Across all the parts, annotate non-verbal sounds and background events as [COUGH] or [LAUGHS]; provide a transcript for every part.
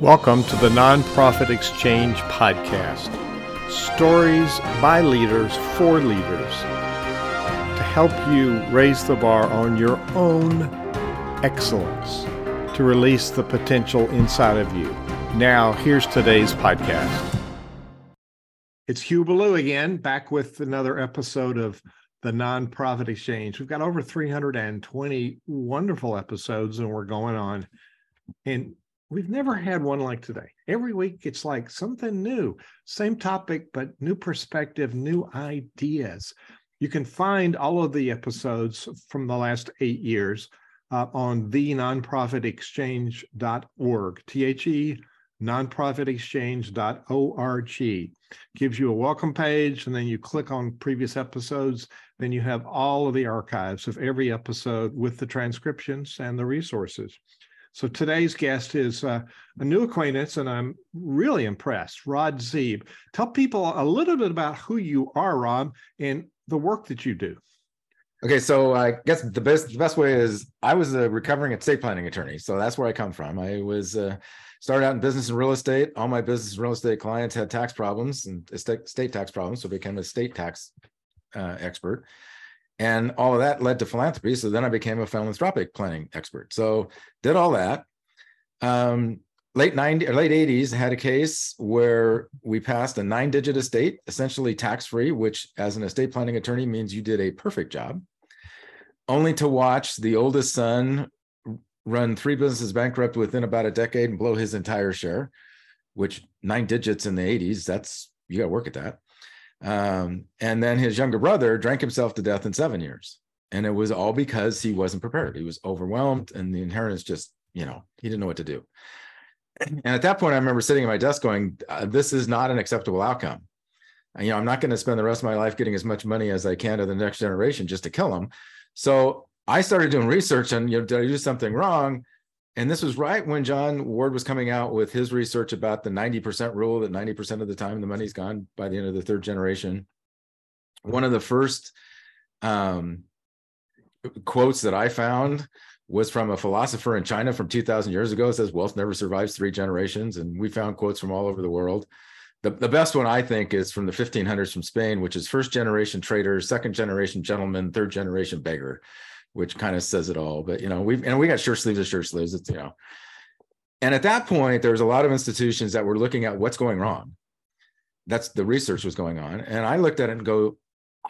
Welcome to the Nonprofit Exchange Podcast. Stories by leaders for leaders to help you raise the bar on your own excellence, to release the potential inside of you. Now, here's today's podcast. It's Hugh Ballou again, back with another episode of the Nonprofit Exchange. We've got over 320 wonderful episodes, and we're going on. And We've never had one like today. Every week it's like something new, same topic, but new perspective, new ideas. You can find all of the episodes from the last eight years uh, on the nonprofitexchange.org, T H E nonprofitexchange.org. Gives you a welcome page, and then you click on previous episodes. Then you have all of the archives of every episode with the transcriptions and the resources. So today's guest is uh, a new acquaintance, and I'm really impressed. Rod Zeeb. Tell people a little bit about who you are, Rod, and the work that you do. Okay, so I guess the best the best way is I was a recovering estate planning attorney, so that's where I come from. I was uh, started out in business and real estate. All my business and real estate clients had tax problems and estate, state tax problems, so became a state tax uh, expert and all of that led to philanthropy. So then i became a philanthropic planning expert. So did all that. Um, late 90 or late 80s had a case where we passed a nine digit estate essentially tax free which as an estate planning attorney means you did a perfect job only to watch the oldest son run three businesses bankrupt within about a decade and blow his entire share which nine digits in the 80s that's you got to work at that um, and then his younger brother drank himself to death in seven years. And it was all because he wasn't prepared. He was overwhelmed, and the inheritance just, you know, he didn't know what to do. And at that point, I remember sitting at my desk going, uh, This is not an acceptable outcome. And, you know, I'm not going to spend the rest of my life getting as much money as I can to the next generation just to kill them. So I started doing research on, you know, did I do something wrong? And this was right when John Ward was coming out with his research about the 90% rule that 90% of the time the money's gone by the end of the third generation. One of the first um, quotes that I found was from a philosopher in China from 2000 years ago. It says, Wealth never survives three generations. And we found quotes from all over the world. The, the best one, I think, is from the 1500s from Spain, which is first generation trader, second generation gentleman, third generation beggar which kind of says it all. But you know, we've and we got shirt sleeves of shirt sleeves. It's you know, and at that point, there was a lot of institutions that were looking at what's going wrong. That's the research was going on, and I looked at it and go,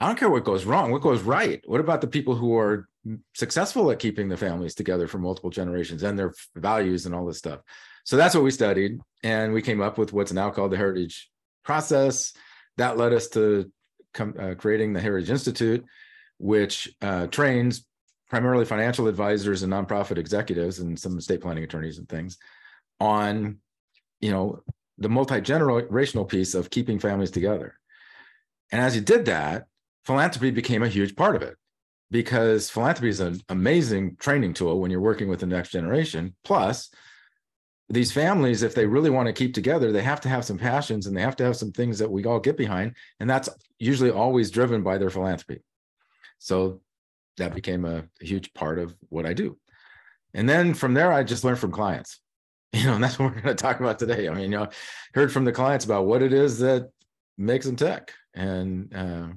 I don't care what goes wrong. What goes right? What about the people who are successful at keeping the families together for multiple generations and their values and all this stuff? So that's what we studied, and we came up with what's now called the Heritage Process. That led us to uh, creating the Heritage Institute, which uh, trains primarily financial advisors and nonprofit executives and some estate planning attorneys and things on you know the multi-generational piece of keeping families together. And as you did that philanthropy became a huge part of it because philanthropy is an amazing training tool when you're working with the next generation. Plus these families if they really want to keep together they have to have some passions and they have to have some things that we all get behind. And that's usually always driven by their philanthropy. So that became a, a huge part of what I do. And then from there, I just learned from clients, [LAUGHS] you know, and that's what we're going to talk about today. I mean, you know, heard from the clients about what it is that makes them tech and, uh,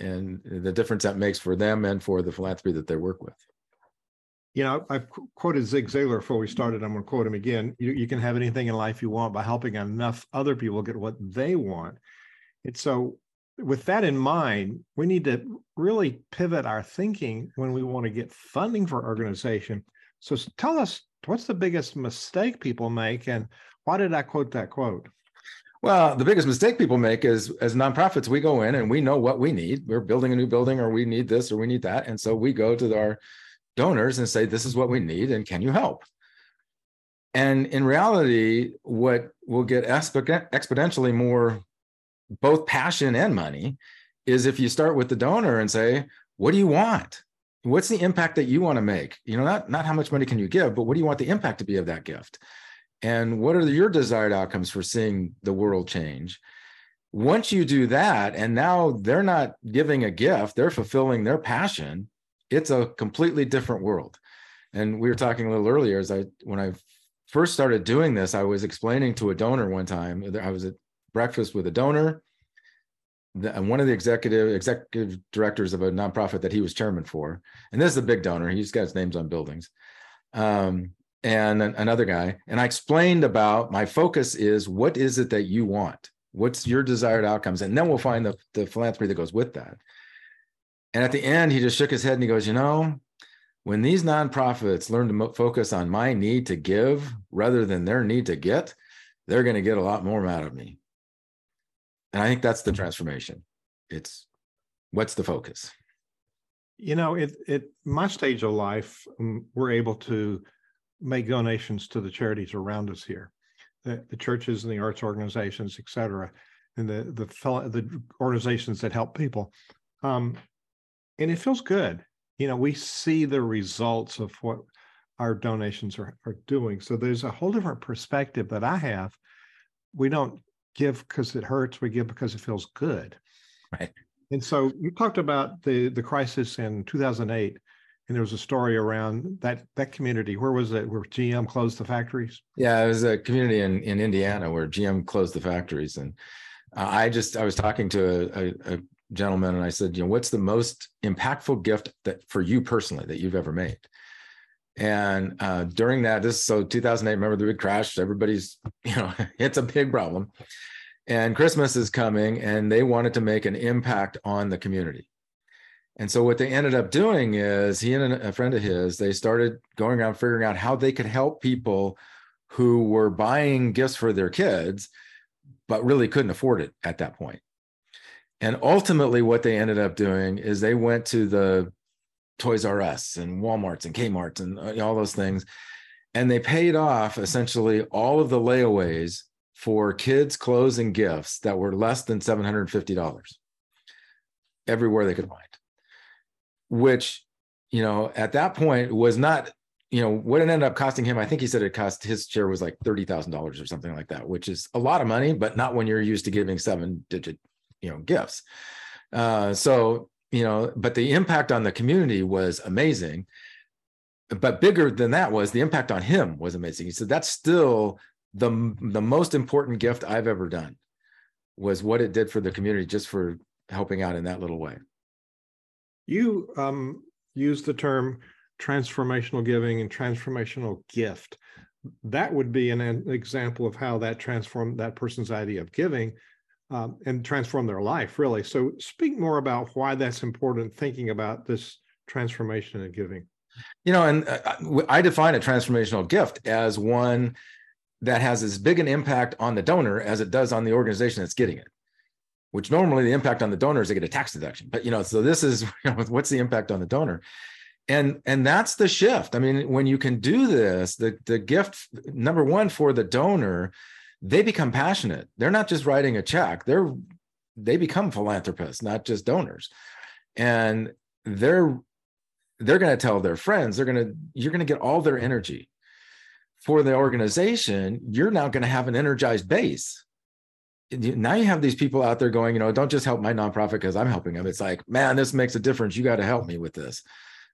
and the difference that makes for them and for the philanthropy that they work with. You know, I've quoted Zig Ziglar before we started. I'm going to quote him again. You, you can have anything in life you want by helping enough other people get what they want. And so with that in mind, we need to really pivot our thinking when we want to get funding for organization. So tell us what's the biggest mistake people make and why did I quote that quote? Well, the biggest mistake people make is as nonprofits, we go in and we know what we need. We're building a new building or we need this or we need that. And so we go to our donors and say, this is what we need and can you help? And in reality, what will get exponentially more both passion and money is if you start with the donor and say, what do you want? What's the impact that you want to make? You know, not, not how much money can you give, but what do you want the impact to be of that gift? And what are your desired outcomes for seeing the world change? Once you do that, and now they're not giving a gift, they're fulfilling their passion, it's a completely different world. And we were talking a little earlier as I when I first started doing this, I was explaining to a donor one time. I was at breakfast with a donor, and one of the executive executive directors of a nonprofit that he was chairman for. And this is a big donor. He's got his names on buildings. Um, and an, another guy. And I explained about my focus is what is it that you want? What's your desired outcomes? And then we'll find the, the philanthropy that goes with that. And at the end, he just shook his head and he goes, You know, when these nonprofits learn to focus on my need to give rather than their need to get, they're going to get a lot more out of me. And I think that's the transformation. It's what's the focus? You know, at, at my stage of life, um, we're able to make donations to the charities around us here, the, the churches and the arts organizations, et cetera, and the the the organizations that help people. Um, and it feels good you know, we see the results of what our donations are, are doing. So there's a whole different perspective that I have. We don't give because it hurts, we give because it feels good. Right. And so you talked about the the crisis in 2008 and there was a story around that that community. Where was it? Where GM closed the factories? Yeah, it was a community in in Indiana where GM closed the factories, and uh, I just I was talking to a, a, a gentleman and I said, you know, what's the most impactful gift that for you personally that you've ever made? And uh, during that, this so 2008, remember the big crash? Everybody's, [LAUGHS] you know, it's a big problem. And Christmas is coming, and they wanted to make an impact on the community. And so what they ended up doing is he and a friend of his, they started going around figuring out how they could help people who were buying gifts for their kids, but really couldn't afford it at that point. And ultimately, what they ended up doing is they went to the Toys R Us and Walmarts and Kmarts and uh, all those things, and they paid off essentially all of the layaways for kids' clothes and gifts that were less than seven hundred fifty dollars everywhere they could find. Which, you know, at that point was not you know what it ended up costing him i think he said it cost his share was like $30000 or something like that which is a lot of money but not when you're used to giving seven digit you know gifts uh, so you know but the impact on the community was amazing. But bigger than that was the impact on him was amazing. He said that's still the the most important gift i've ever done was what it did for the community just for helping out in that little way. You um, use the term transformational giving and transformational gift. That would be an, an example of how that transformed that person's idea of giving um, and transform their life, really. So, speak more about why that's important, thinking about this transformation and giving. You know, and uh, I define a transformational gift as one that has as big an impact on the donor as it does on the organization that's getting it. Which normally the impact on the donor is they get a tax deduction, but you know, so this is [LAUGHS] you know, what's the impact on the donor, and and that's the shift. I mean, when you can do this, the the gift number one for the donor they become passionate. They're not just writing a check. They're they become philanthropists, not just donors. And they're they're going to tell their friends, they're going to you're going to get all their energy. For the organization, you're now going to have an energized base. Now you have these people out there going, you know, don't just help my nonprofit because I'm helping them. It's like, man, this makes a difference. You got to help me with this.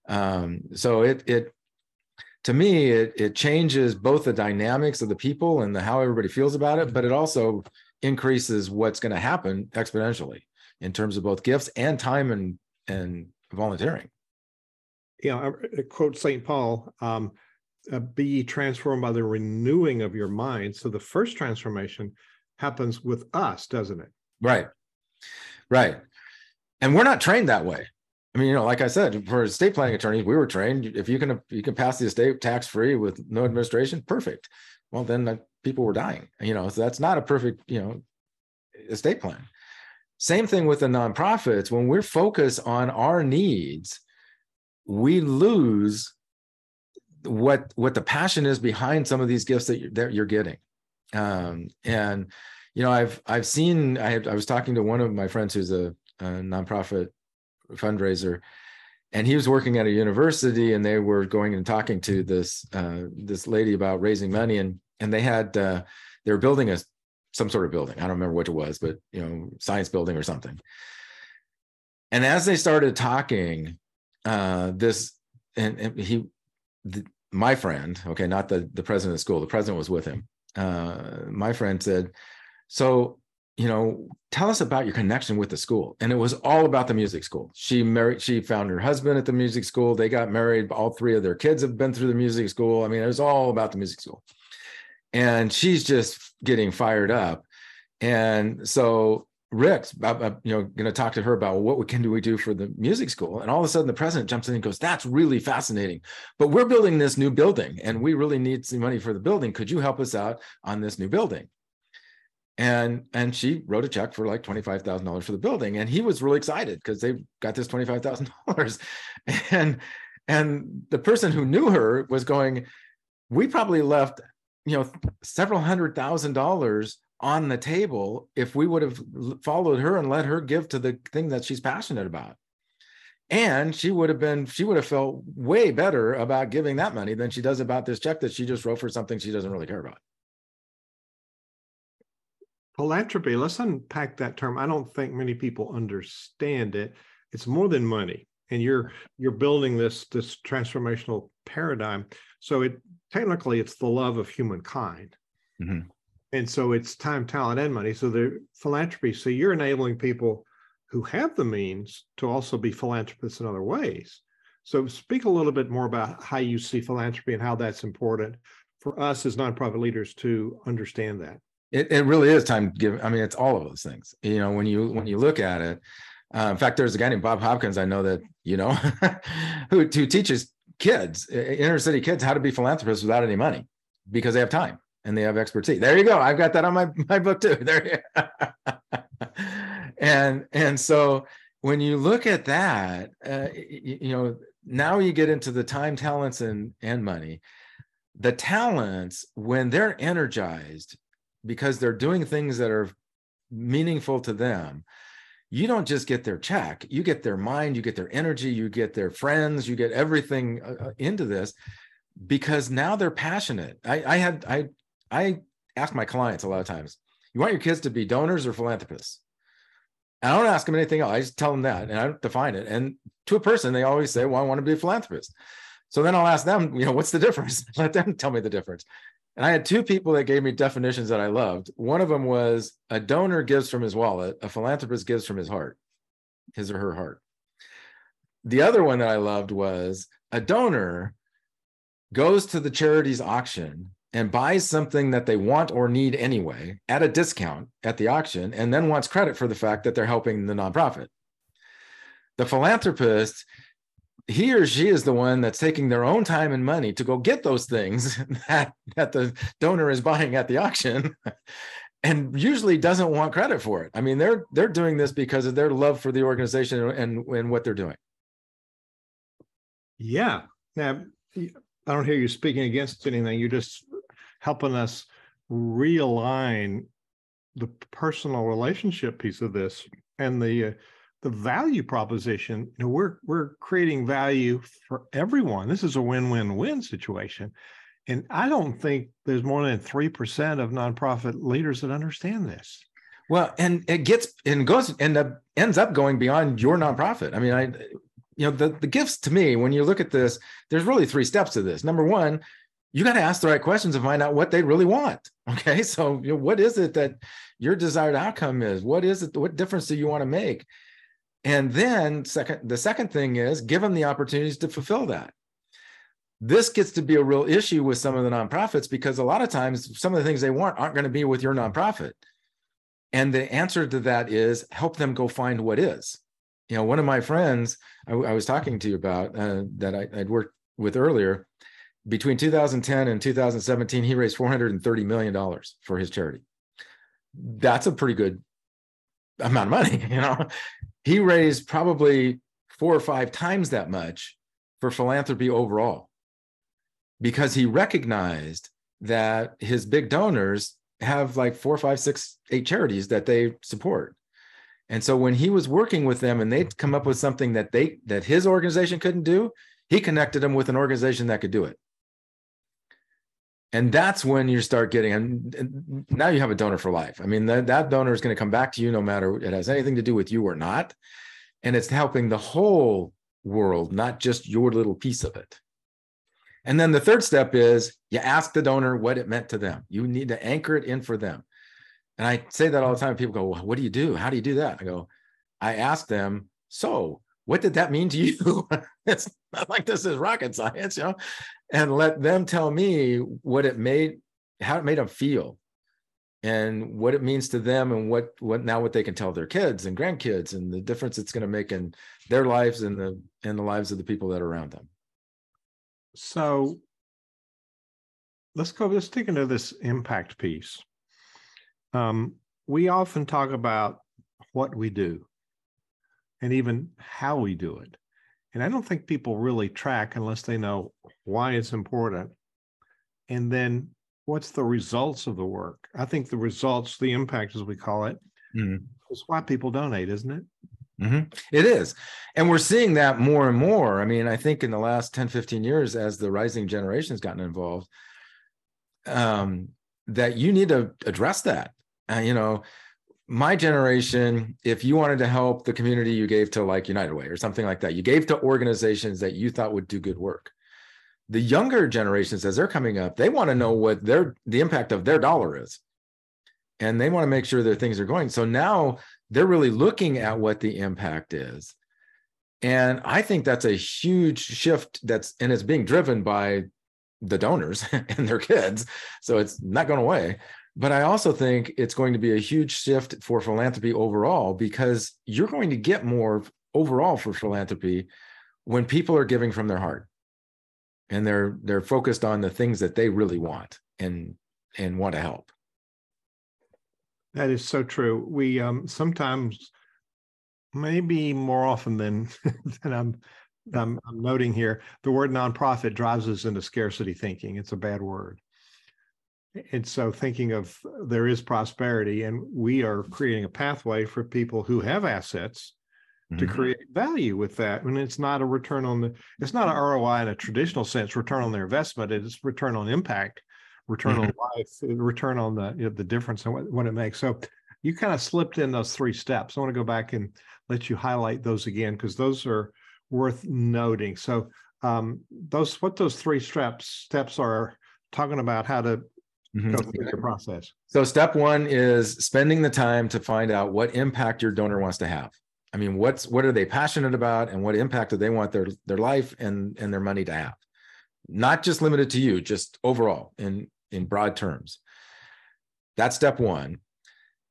Um, so it it to me, it, it changes both the dynamics of the people and the how everybody feels about it, but it also increases what's going to happen exponentially in terms of both gifts and time and and volunteering. Yeah, I quote St. Paul, um, uh, be transformed by the renewing of your mind. So the first transformation happens with us, doesn't it? Right. Right. And we're not trained that way. I mean, you know, like I said, for estate planning attorneys, we were trained. If you can, you can pass the estate tax free with no administration, perfect. Well, then people were dying. You know, so that's not a perfect, you know, estate plan. Same thing with the nonprofits. When we're focused on our needs, we lose what what the passion is behind some of these gifts that you're, that you're getting. Um, and you know, I've I've seen. I, I was talking to one of my friends who's a, a nonprofit fundraiser. And he was working at a university and they were going and talking to this uh, this lady about raising money and and they had uh, they were building a some sort of building. I don't remember what it was but you know science building or something. And as they started talking uh, this and, and he the, my friend, okay, not the the president of the school, the president was with him. Uh, my friend said, "So, you know, tell us about your connection with the school." And it was all about the music school. She married, she found her husband at the music school. They got married. All three of their kids have been through the music school. I mean, it was all about the music school. And she's just getting fired up. And so Rick's, uh, uh, you know, going to talk to her about well, what we can do we do for the music school, and all of a sudden the president jumps in and goes, "That's really fascinating, but we're building this new building, and we really need some money for the building. Could you help us out on this new building?" And and she wrote a check for like twenty five thousand dollars for the building, and he was really excited because they got this twenty five thousand dollars, [LAUGHS] and and the person who knew her was going, "We probably left." you know several hundred thousand dollars on the table if we would have followed her and let her give to the thing that she's passionate about and she would have been she would have felt way better about giving that money than she does about this check that she just wrote for something she doesn't really care about philanthropy let's unpack that term. I don't think many people understand it. It's more than money and you're you're building this this transformational paradigm. So it technically it's the love of humankind. Mm-hmm. And so it's time talent and money. So the philanthropy so you're enabling people who have the means to also be philanthropists in other ways. So speak a little bit more about how you see philanthropy and how that's important for us as nonprofit leaders to understand that it, it really is time to give i mean it's all of those things you know when you when you look at it uh, in fact there's a guy named bob hopkins i know that you know [LAUGHS] who, who teaches kids inner city kids how to be philanthropists without any money because they have time and they have expertise. There you go. I've got that on my [LAUGHS] my book too. [LAUGHS] There. and and so when you look at that, uh, you, you know, now you get into the time, talents, and and money. The talents, when they're energized, because they're doing things that are meaningful to them, you don't just get their check you get their mind you get their energy you get their friends you get everything uh, uh, into this because now they're passionate i i had i I ask my clients a lot of times, you want your kids to be donors or philanthropists? And I don't ask them anything else. I just tell them that and I define it. And to a person, they always say, well, I want to be a philanthropist. So then I'll ask them, you know, what's the difference? [LAUGHS] Let them tell me the difference. And I had two people that gave me definitions that I loved. One of them was a donor gives from his wallet, a philanthropist gives from his heart, his or her heart. The other one that I loved was a donor goes to the charity's auction and buys something that they want or need anyway at a discount at the auction and then wants credit for the fact that they're helping the nonprofit. The philanthropist, he or she is the one that's taking their own time and money to go get those things [LAUGHS] that, that the donor is buying at the auction [LAUGHS] and usually doesn't want credit for it. I mean, they're they're doing this because of their love for the organization and, and what they're doing. Yeah. Now I don't hear you speaking against anything. You're just helping us realign the personal relationship piece of this and the uh, the value proposition you know we're we're creating value for everyone this is a win-win-win situation and i don't think there's more than 3% of nonprofit leaders that understand this well and it gets and goes and ends up going beyond your nonprofit i mean i you know the, the gifts to me when you look at this there's really three steps to this number one you got to ask the right questions and find out what they really want. [LAUGHS] Okay. So, you know, what is it that your desired outcome is? What is it? What difference do you want to make? And then, second, the second thing is give them the opportunities to fulfill that. This gets to be a real issue with some of the nonprofits because a lot of times some of the things they want aren't going to be with your nonprofit. And the answer to that is help them go find what is. You know, one of my friends I, I was talking to you about uh, that I, I'd worked with earlier between 2010 and 2017, he raised $430 million for his charity. That's a pretty good amount of money, [LAUGHS] you know. He raised probably four or five times that much for philanthropy overall because he recognized that his big donors have like four, five, six, eight charities that they support. And so when he was working with them and they'd come up with something that they that his organization couldn't do, he connected them with an organization that could do it and that's when you start getting and now you have a donor for life i mean that, that donor is going to come back to you no matter it has anything to do with you or not and it's helping the whole world not just your little piece of it And then the third step is you ask the donor what it meant to them. You need to anchor it in for them. And I say that all the time. People go, well, What do you do? How do you do that? I go, I ask them, So what did that mean to you? [LAUGHS] it's not like this is rocket science, you know, and let them tell me what it made, how it made them feel and what it means to them and what what now what they can tell their kids and grandkids and the difference it's going to make in their lives and the and the lives of the people that are around them. So let's go let's take into this impact piece. Um, we often talk about what we do and even how we do it. And i don't think people really track unless they know why it's important and then what's the results of the work? I think the results, the impact, as we call it, mm-hmm. is why people donate, isn't it? Mm-hmm. it is. And we're seeing that more and more. I mean, I think in the last 10, 15 years, as the rising generation has gotten involved, um, that you need to address that. Uh, you know, my generation, if you wanted to help the community, you gave to like United Way or something like that. You gave to organizations that you thought would do good work the younger generations as they're coming up they want to know what their the impact of their dollar is. And they want to make sure their things are going. So now they're really looking at what the impact is. And i think that's a huge shift that's and it's being driven by the donors [LAUGHS] and their kids. So it's not going away. But i also think it's going to be a huge shift for philanthropy overall because you're going to get more overall for philanthropy when people are giving from their heart and they're they're focused on the things that they really want and and want to help. That is so true. We um sometimes maybe more often than [LAUGHS] than I'm, I'm i'm noting here the word nonprofit drives us into scarcity thinking. It's a bad word. And so thinking of there is prosperity and we are creating a pathway for people who have assets to mm-hmm. create value with that. And it's not a return on the, it's not an ROI in a traditional sense, return on their investment. It's return on impact, return mm-hmm. on life, return on the, you know, the difference and what, what it makes. So you kind of slipped in those three steps. I want to go back and let you highlight those again, because those are worth noting. So um, those, what those three steps, steps are talking about how to Mm-hmm. Go through the process. So, step one is spending the time to find out what impact your donor wants to have. I mean, what's what are they passionate about, and what impact do they want their their life and and their money to have? Not just limited to you, just overall in in broad terms. That's step one.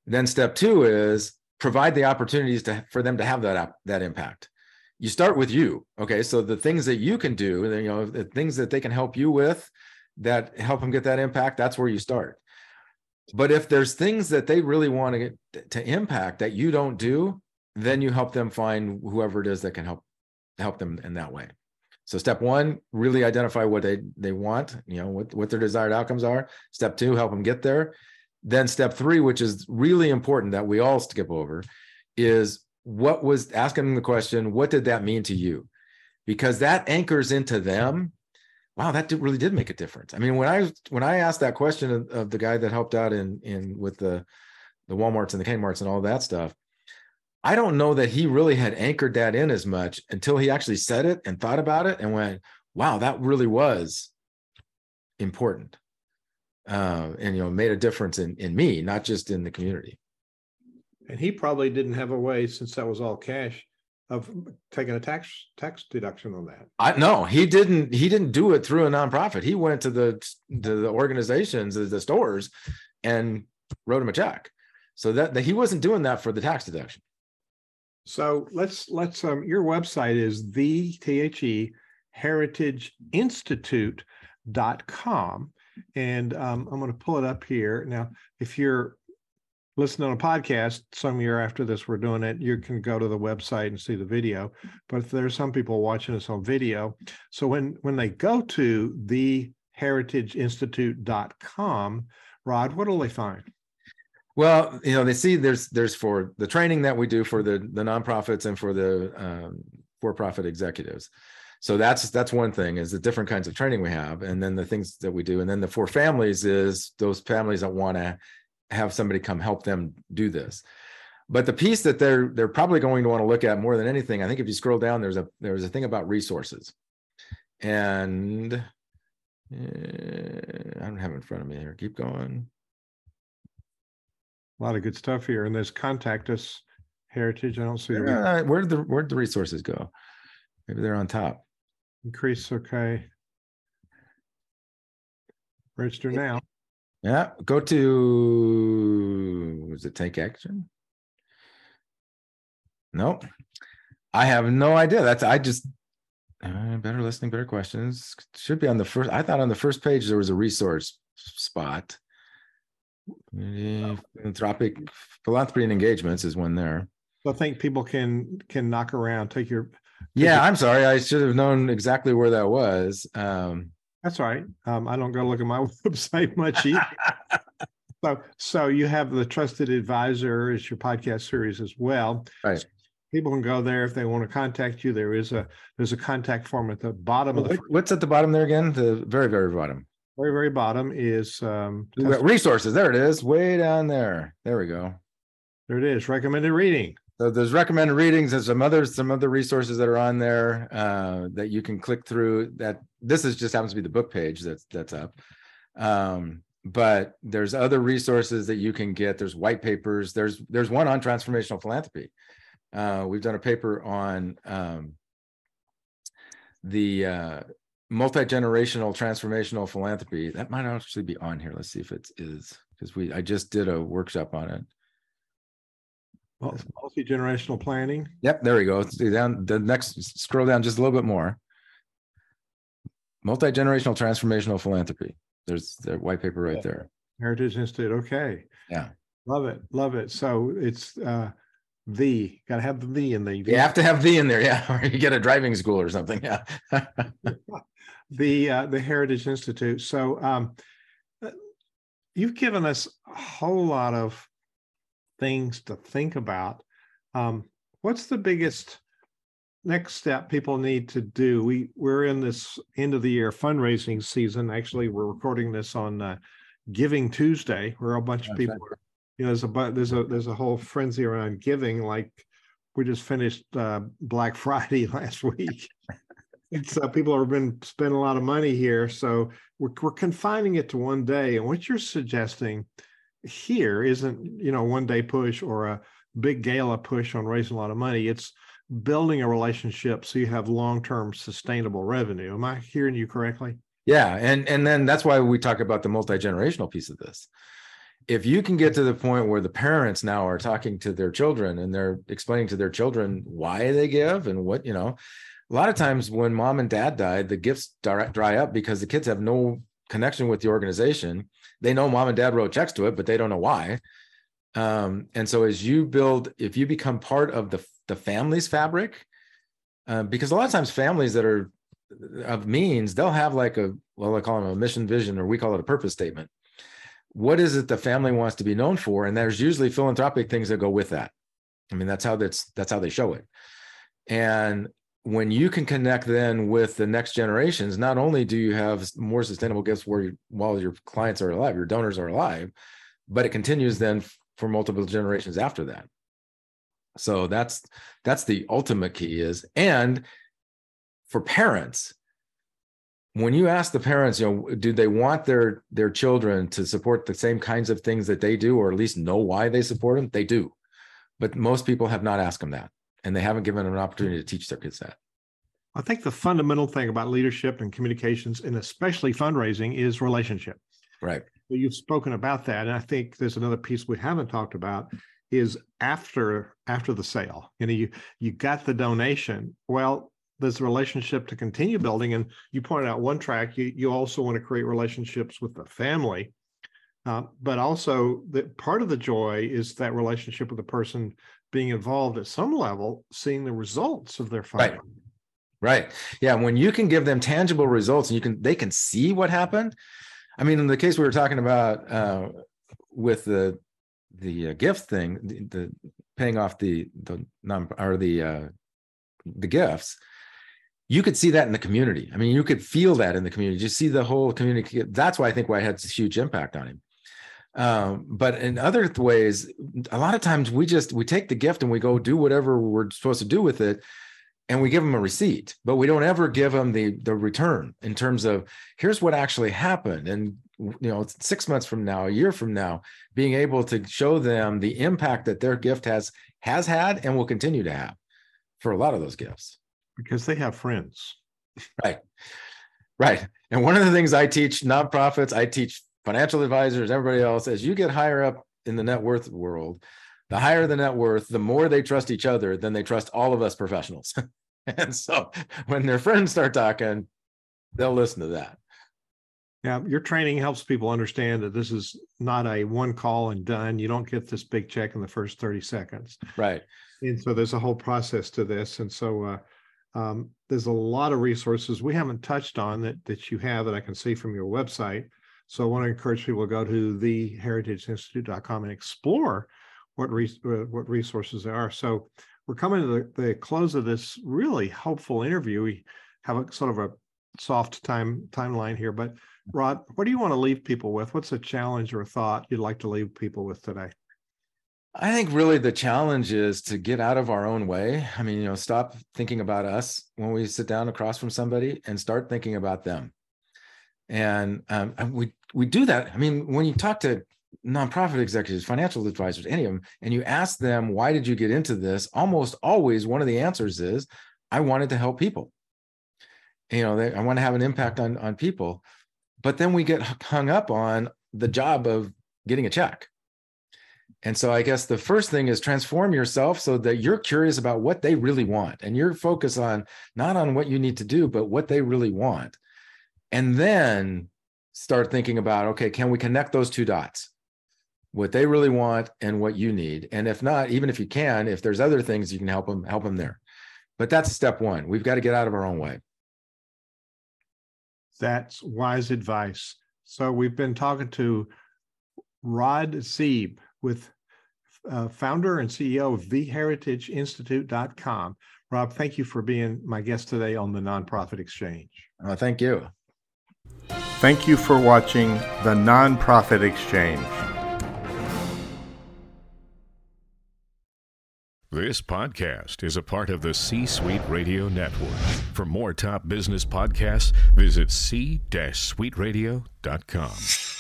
Then step two is provide the opportunities to for them to have that that impact. You start with you, okay? So the things that you can do, you know, the things that they can help you with, that help them get that impact. That's where you start. But if there's things that they really want to get to impact that you don't do, then you help them find whoever it is that can help help them in that way. So step one really identify what they they want you know what, what their desired outcomes are. Step two help them get there. Then step three which is really important that we all skip over is what was asking them the question what did that mean to you? Because that anchors into them wow that did, really did make a difference. I mean when i when i asked that question of, of the guy that helped out in in with the the walmarts and the kmarts and all that stuff I don't know that he really had anchored that in as much until he actually said it and thought about it and went, wow, that really was important. Uh, and you know, made a difference in in me, not just in the community. And he probably didn't have a way, since that was all cash, of taking a tax tax deduction on that. I no, he didn't. He didn't do it through a nonprofit. He went to the to the organizations, the stores, and wrote him a check. So that, that he wasn't doing that for the tax deduction. So let's let's um your website is the the heritage institute.com and um, I'm going to pull it up here. Now, if you're listening on a podcast, some year after this, we're doing it, you can go to the website and see the video. But there's some people watching us on video. So when when they go to the heritageinstitute.com, Rod, what will they find? Well, you know, they see there's there's for the training that we do for the the nonprofits and for the um, for-profit executives. So that's that's one thing is the different kinds of training we have, and then the things that we do, and then the for families is those families that want to have somebody come help them do this. But the piece that they're they're probably going to want to look at more than anything, I think if you scroll down, there's a there's a thing about resources, and Uh, I don't have it in front of me here. Keep going. A lot of good stuff here. And there's contact us heritage. I don't see Uh, where did the where did the resources go? Maybe they're on top. increase. Okay. Register now. Yeah, go to was it take action? Nope. I have no idea. That's I just uh, better listening, better questions. Should be on the first. I thought on the first page there was a resource spot. Community Philanthropic philanthropy and engagements is one there. I think people can can knock around, take your Yeah, I'm sorry. I should have known exactly where that was. Um, That's right. Um, I don't go look at my [LAUGHS] website much either. [LAUGHS] So, so you have the trusted advisor is your podcast series as well. Right. People can go there if they want to contact you. There is a, there's a contact form at the bottom of the, what's at the bottom there again? The very, very bottom. Very, very bottom is, um, Resources. There it is, way down there. There we go. there it is, recommended reading. So there's recommended readings and some other some other resources that are on there uh, that you can click through. That this is just happens to be the book page that's that's up. Um, but there's other resources that you can get. There's white papers. There's there's one on transformational philanthropy. Uh, we've done a paper on um, the uh, multi-generational transformational philanthropy. That might actually be on here. Let's see if it is because we I just did a workshop on it. Multi generational planning. Yep, there we go. Let's do down the next scroll down just a little bit more. Multi-generational transformational philanthropy. There's the white paper right Yeah. there. Heritage Institute. Okay. Yeah. Love it. Love it. So it's, uh, the, gotta have the in the. You have to have the in there, yeah, [LAUGHS] or you get a driving school or something, yeah. [LAUGHS] the uh, the Heritage Institute. So um, you've given us a whole lot of things to think about. Um, what's the biggest next step people need to do? We we're in this end of the year fundraising season. Actually, we're recording this on uh, Giving Tuesday, where a bunch of people right. are. You know, there's a there's a there's a whole frenzy around giving. Like we just finished uh, Black [LAUGHS] Friday last week. It's uh, people have been spending a lot of money here, so we're we're confining it to one day. And what you're suggesting here isn't, you know, one day push or a big gala push on raising a lot of money. It's building a relationship so you have long-term sustainable revenue. Am I hearing you correctly? Yeah, and and then that's why we talk about the multi-generational piece of this. If you can get to the point where the parents now are talking to their children and they're explaining to their children why they give and what, you know, a lot of times when mom and dad died, the gifts dry dry up because the kids have no connection with the organization. They know mom and dad wrote checks to it, but they don't know why. Um, and so as you build, if you become part of the the family's fabric, uh, because a lot of times families that are of means, they'll have like a well, I call them a mission vision, or we call it a purpose statement. What is it the family wants to be known for? And there's usually philanthropic things that go with that. I mean, that's how that's that's how they show it. And when you can connect then with the next generations, not only do you have more sustainable gifts where you, while your clients are alive, your donors are alive, but it continues then for multiple generations after that. So that's that's the ultimate key is and for parents when you ask the parents you know do they want their their children to support the same kinds of things that they do or at least know why they support them? They do. But most people have not asked them that and they haven't given them an opportunity to teach their kids that I think the fundamental thing about leadership and communications, and especially fundraising, is relationship. right You've spoken about that, and I think there's another piece we haven't talked about is after after the sale. You know, you you got the donation. Well, there's a relationship to continue building, and you pointed out one track. You you also want to create relationships with the family, uh, but also that part of the joy is that relationship with the person being involved at some level, seeing the results of their Right. Right. Yeah. When you can give them tangible results and you can, they can see what happened. I mean, in the case we were talking about uh, with the the uh, gift thing, the, the paying off the the non or the uh, the gifts, you could see that in the community. I mean, you could feel that in the community. You see the whole community. That's why I think why it had such a huge impact on him. Um, but in other th- ways, a lot of times we just we take the gift and we go do whatever we're supposed to do with it and we give them a receipt, but we don't ever give them the the return in terms of here's what actually happened. And you know, six months from now, a year from now, being able to show them the impact that their gift has has had and will continue to have for a lot of those gifts. Because they have friends. Right. Right. And one of the things I teach nonprofits, I teach financial advisors, everybody else, as you get higher up in the net worth world, the higher the net worth, the more they trust each other, than they trust all of us professionals. [LAUGHS] and so when their friends start talking, they'll listen to that. Yeah, your training helps people understand that this is not a one call and done. You don't get this big check in the first 30 seconds. Right. And so there's a whole process to this. And so uh, um, there's a lot of resources we haven't touched on that, that you have that I can see from your website. So I want to encourage people to go to theheritageinstitute.com and explore what, re- uh, what resources there are. So we're coming to the, the close of this really helpful interview. We have a sort of a soft time timeline here, but Rod, what do you want to leave people with? What's a challenge or a thought you'd like to leave people with today? I think really the challenge is to get out of our own way. I mean, you know, stop thinking about us when we sit down across from somebody and start thinking about them. And, um, we we do that. I mean, when you talk to nonprofit executives, financial advisors, any of them, and you ask them, why did you get into this? Almost always one of the answers is, I wanted to help people. You know, they, I want to have an impact on, on people. But then we get hung up on the job of getting a check. And so I guess the first thing is transform yourself so that you're curious about what they really want and you're focused on not on what you need to do, but what they really want. And then start thinking about okay, can we connect those two dots? What they really want and what you need. And if not, even if you can, if there's other things you can help them, help them there. But that's step one. We've got to get out of our own way. That's wise advice. So we've been talking to Rod Zeeb with uh, founder and CEO of theheritageinstitute.com. Rob, thank you for being my guest today on the Nonprofit Exchange. Uh, thank you. Thank you for watching the Nonprofit Exchange. This podcast is a part of the C Suite Radio Network. For more top business podcasts, visit c-suiteradio.com.